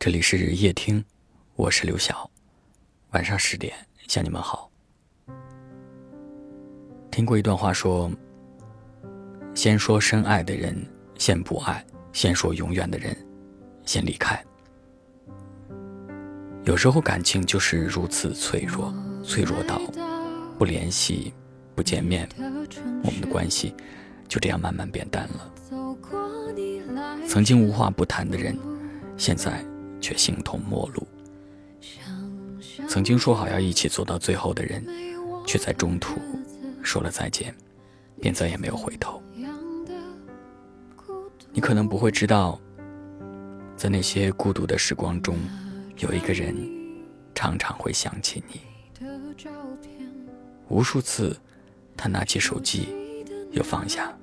这里是夜听，我是刘晓。晚上十点向你们好。听过一段话，说：先说深爱的人先不爱，先说永远的人先离开。有时候感情就是如此脆弱，脆弱到不联系、不见面，我们的关系就这样慢慢变淡了。曾经无话不谈的人，现在。却形同陌路。曾经说好要一起走到最后的人，却在中途说了再见，便再也没有回头。你可能不会知道，在那些孤独的时光中，有一个人常常会想起你。无数次，他拿起手机，又放下。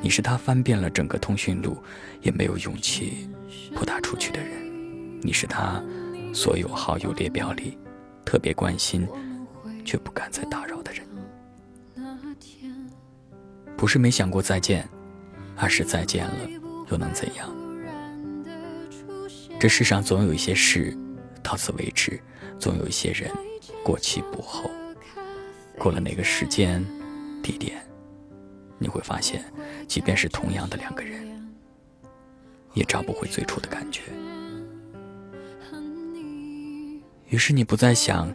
你是他翻遍了整个通讯录，也没有勇气拨打出去的人。你是他所有好友列表里特别关心却不敢再打扰的人。不是没想过再见，而是再见了又能怎样？这世上总有一些事到此为止，总有一些人过期不候。过了哪个时间、地点？你会发现，即便是同样的两个人，也找不回最初的感觉。于是你不再想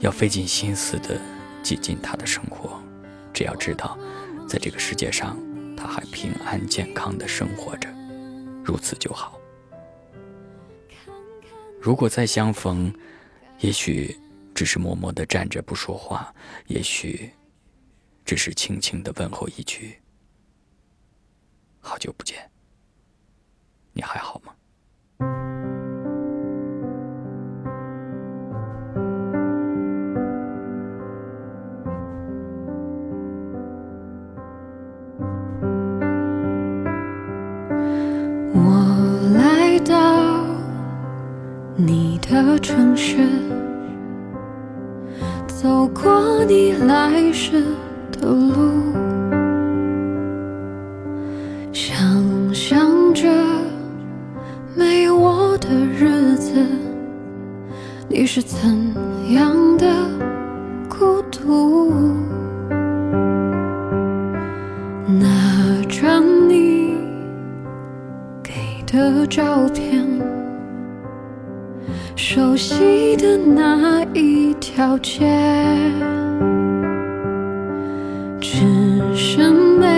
要费尽心思的挤进他的生活，只要知道，在这个世界上，他还平安健康的生活着，如此就好。如果再相逢，也许只是默默的站着不说话，也许。只是轻轻的问候一句：“好久不见，你还好吗？”我来到你的城市，走过你来时。的路，你是怎样的孤独？拿着你给的照片，熟悉的那一条街。只剩没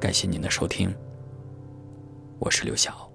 感谢您的收听，我是刘晓。